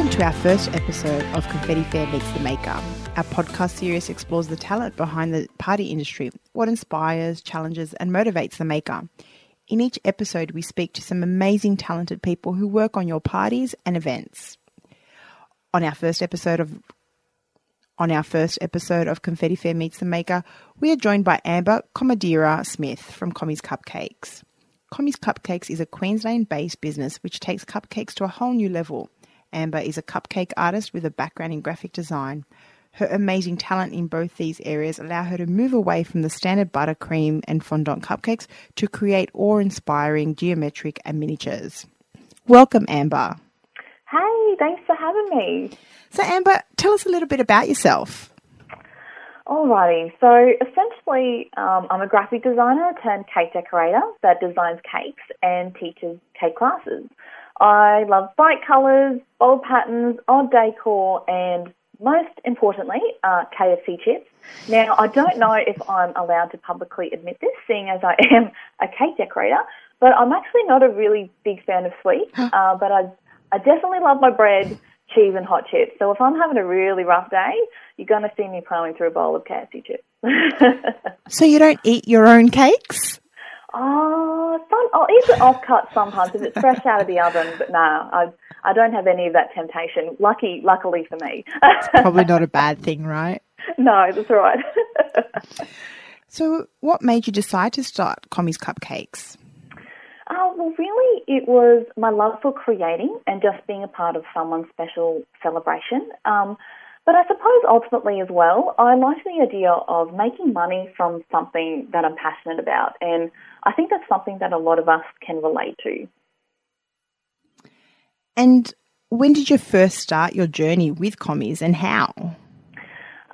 Welcome to our first episode of Confetti Fair Meets the Maker. Our podcast series explores the talent behind the party industry, what inspires, challenges, and motivates the maker. In each episode, we speak to some amazing, talented people who work on your parties and events. On our first episode of on our first episode of Confetti Fair Meets the Maker, we are joined by Amber Comadira Smith from Commie's Cupcakes. Commie's Cupcakes is a Queensland based business which takes cupcakes to a whole new level. Amber is a cupcake artist with a background in graphic design. Her amazing talent in both these areas allow her to move away from the standard buttercream and fondant cupcakes to create awe-inspiring geometric and miniatures. Welcome, Amber. Hey, thanks for having me. So, Amber, tell us a little bit about yourself. Alrighty, so essentially, um, I'm a graphic designer turned cake decorator that designs cakes and teaches cake classes. I love bright colours, bold patterns, odd decor, and most importantly, uh, KFC chips. Now, I don't know if I'm allowed to publicly admit this, seeing as I am a cake decorator, but I'm actually not a really big fan of sweets. Uh, but I, I definitely love my bread, cheese, and hot chips. So if I'm having a really rough day, you're going to see me plowing through a bowl of KFC chips. so you don't eat your own cakes? Oh, I'll eat the offcut sometimes if it's fresh out of the oven, but no, I I don't have any of that temptation. Lucky, luckily for me. it's Probably not a bad thing, right? No, that's right. so, what made you decide to start Commie's Cupcakes? Oh, well, really, it was my love for creating and just being a part of someone's special celebration. Um, but I suppose ultimately as well, I like the idea of making money from something that I'm passionate about. And I think that's something that a lot of us can relate to. And when did you first start your journey with commies and how?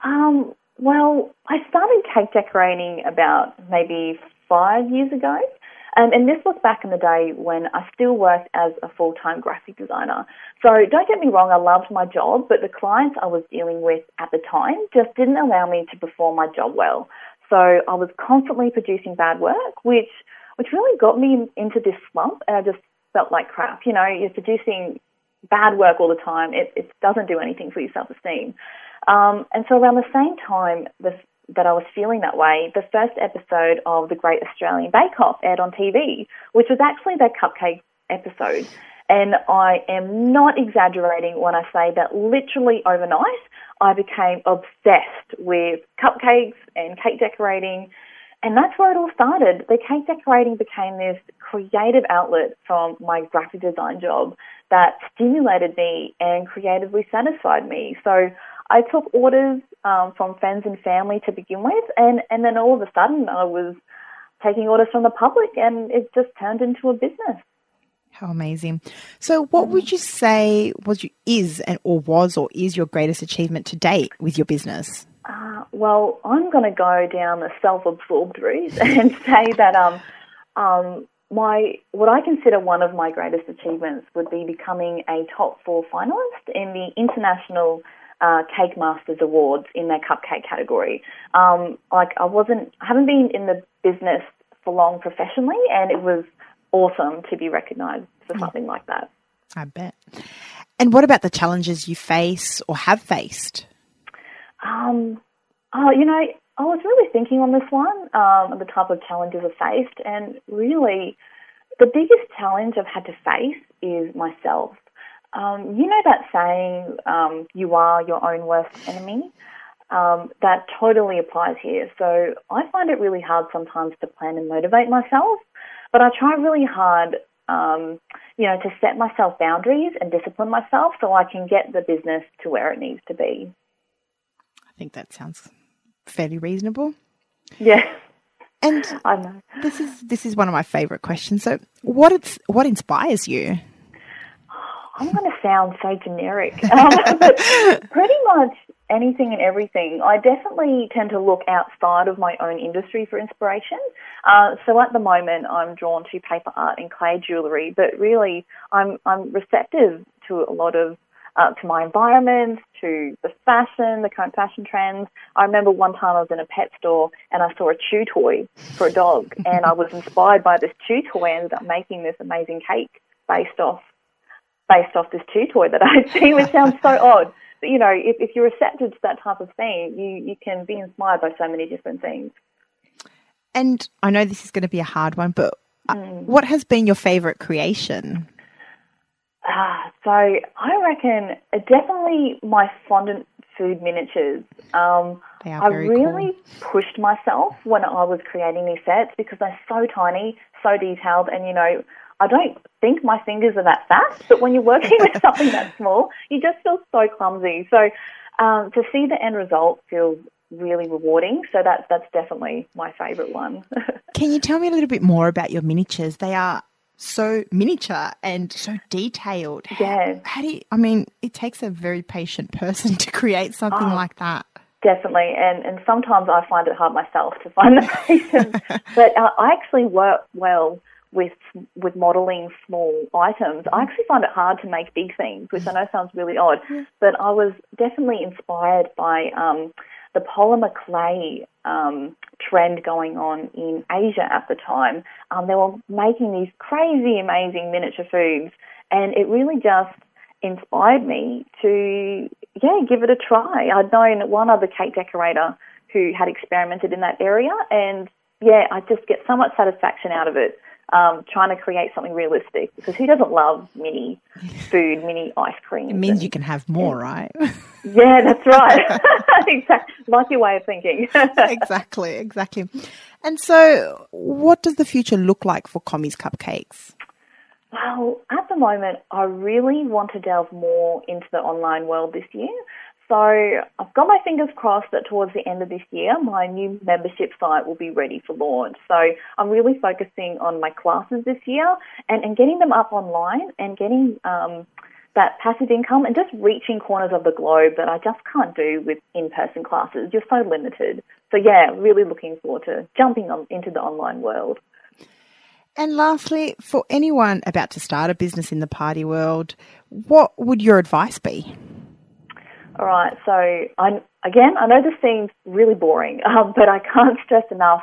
Um, well, I started cake decorating about maybe five years ago. Um, and this was back in the day when I still worked as a full time graphic designer. So don't get me wrong, I loved my job, but the clients I was dealing with at the time just didn't allow me to perform my job well. So I was constantly producing bad work, which which really got me into this slump, and I just felt like crap. You know, you're producing bad work all the time. It, it doesn't do anything for your self esteem. Um, and so around the same time the, that I was feeling that way, the first episode of the Great Australian Bake Off aired on TV, which was actually that cupcake episode. And I am not exaggerating when I say that literally overnight, I became obsessed with cupcakes and cake decorating. And that's where it all started. The cake decorating became this creative outlet from my graphic design job that stimulated me and creatively satisfied me. So I took orders um, from friends and family to begin with, and, and then all of a sudden I was taking orders from the public, and it just turned into a business. How amazing! So, what would you say was is and or was or is your greatest achievement to date with your business? Uh, well, I'm going to go down the self-absorbed route and say that um, um, my what I consider one of my greatest achievements would be becoming a top four finalist in the international uh, Cake Masters Awards in their cupcake category. Um, like I wasn't, I haven't been in the business for long professionally, and it was awesome to be recognised for something like that. I bet. And what about the challenges you face or have faced? Um, oh, you know, I was really thinking on this one, um, the type of challenges I faced, and really, the biggest challenge I've had to face is myself. Um, you know that saying, um, "You are your own worst enemy." Um, that totally applies here. So I find it really hard sometimes to plan and motivate myself, but I try really hard, um, you know, to set myself boundaries and discipline myself so I can get the business to where it needs to be. I think that sounds fairly reasonable. Yeah. And I know. This is this is one of my favorite questions. So, what it's what inspires you? I'm going to sound so generic, um, but pretty much anything and everything. I definitely tend to look outside of my own industry for inspiration. Uh, so at the moment, I'm drawn to paper art and clay jewellery, but really, I'm I'm receptive to a lot of uh, to my environment, to the fashion, the current fashion trends. I remember one time I was in a pet store and I saw a chew toy for a dog, and I was inspired by this chew toy. I ended up making this amazing cake based off based off this chew toy that I'd seen, which sounds so odd. But, you know, if, if you're receptive to that type of thing, you, you can be inspired by so many different things. And I know this is going to be a hard one, but mm. what has been your favourite creation? Ah, so I reckon definitely my fondant food miniatures. Um, I really cool. pushed myself when I was creating these sets because they're so tiny, so detailed, and you know, I don't think my fingers are that fast, but when you're working with something that small, you just feel so clumsy. So um, to see the end result feels really rewarding. So that's that's definitely my favourite one. Can you tell me a little bit more about your miniatures? They are so miniature and so detailed. Yeah. How, how, do you, I mean, it takes a very patient person to create something oh, like that. Definitely. And, and sometimes I find it hard myself to find the patience. but uh, I actually work well with with modeling small items. I actually find it hard to make big things, which I know sounds really odd. But I was definitely inspired by um, the polymer clay um, trend going on in Asia at the time. Um, they were making these crazy, amazing miniature foods, and it really just inspired me to, yeah, give it a try. I'd known one other cake decorator who had experimented in that area, and yeah, I just get so much satisfaction out of it um, trying to create something realistic because who doesn't love mini food, mini ice cream? It means and, you can have more, right? yeah, that's right. exactly. Like your way of thinking. exactly, exactly. And so, what does the future look like for Commie's Cupcakes? Well, at the moment, I really want to delve more into the online world this year. So I've got my fingers crossed that towards the end of this year, my new membership site will be ready for launch. So I'm really focusing on my classes this year and, and getting them up online and getting um, that passive income and just reaching corners of the globe that I just can't do with in-person classes. You're so limited. So yeah, really looking forward to jumping on, into the online world. And lastly, for anyone about to start a business in the party world, what would your advice be? All right, so I, again, I know this seems really boring, um, but I can't stress enough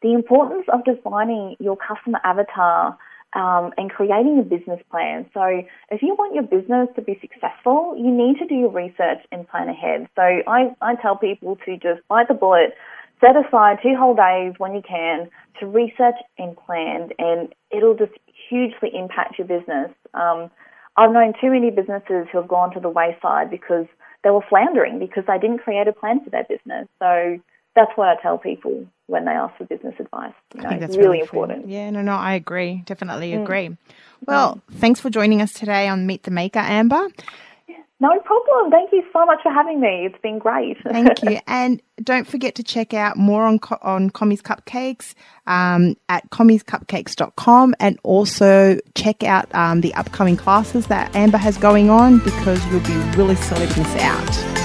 the importance of defining your customer avatar um, and creating a business plan. So, if you want your business to be successful, you need to do your research and plan ahead. So, I, I tell people to just bite the bullet, set aside two whole days when you can to research and plan, and it'll just hugely impact your business. Um, I've known too many businesses who have gone to the wayside because they were floundering because they didn't create a plan for their business. So that's what I tell people when they ask for business advice. You know, I think that's really, really important. Yeah, no, no, I agree. Definitely mm. agree. Well, mm. thanks for joining us today on Meet the Maker, Amber. No problem. Thank you so much for having me. It's been great. Thank you. And don't forget to check out more on on Commie's Cupcakes um, at commiescupcakes.com and also check out um, the upcoming classes that Amber has going on because you'll be really silly to miss out.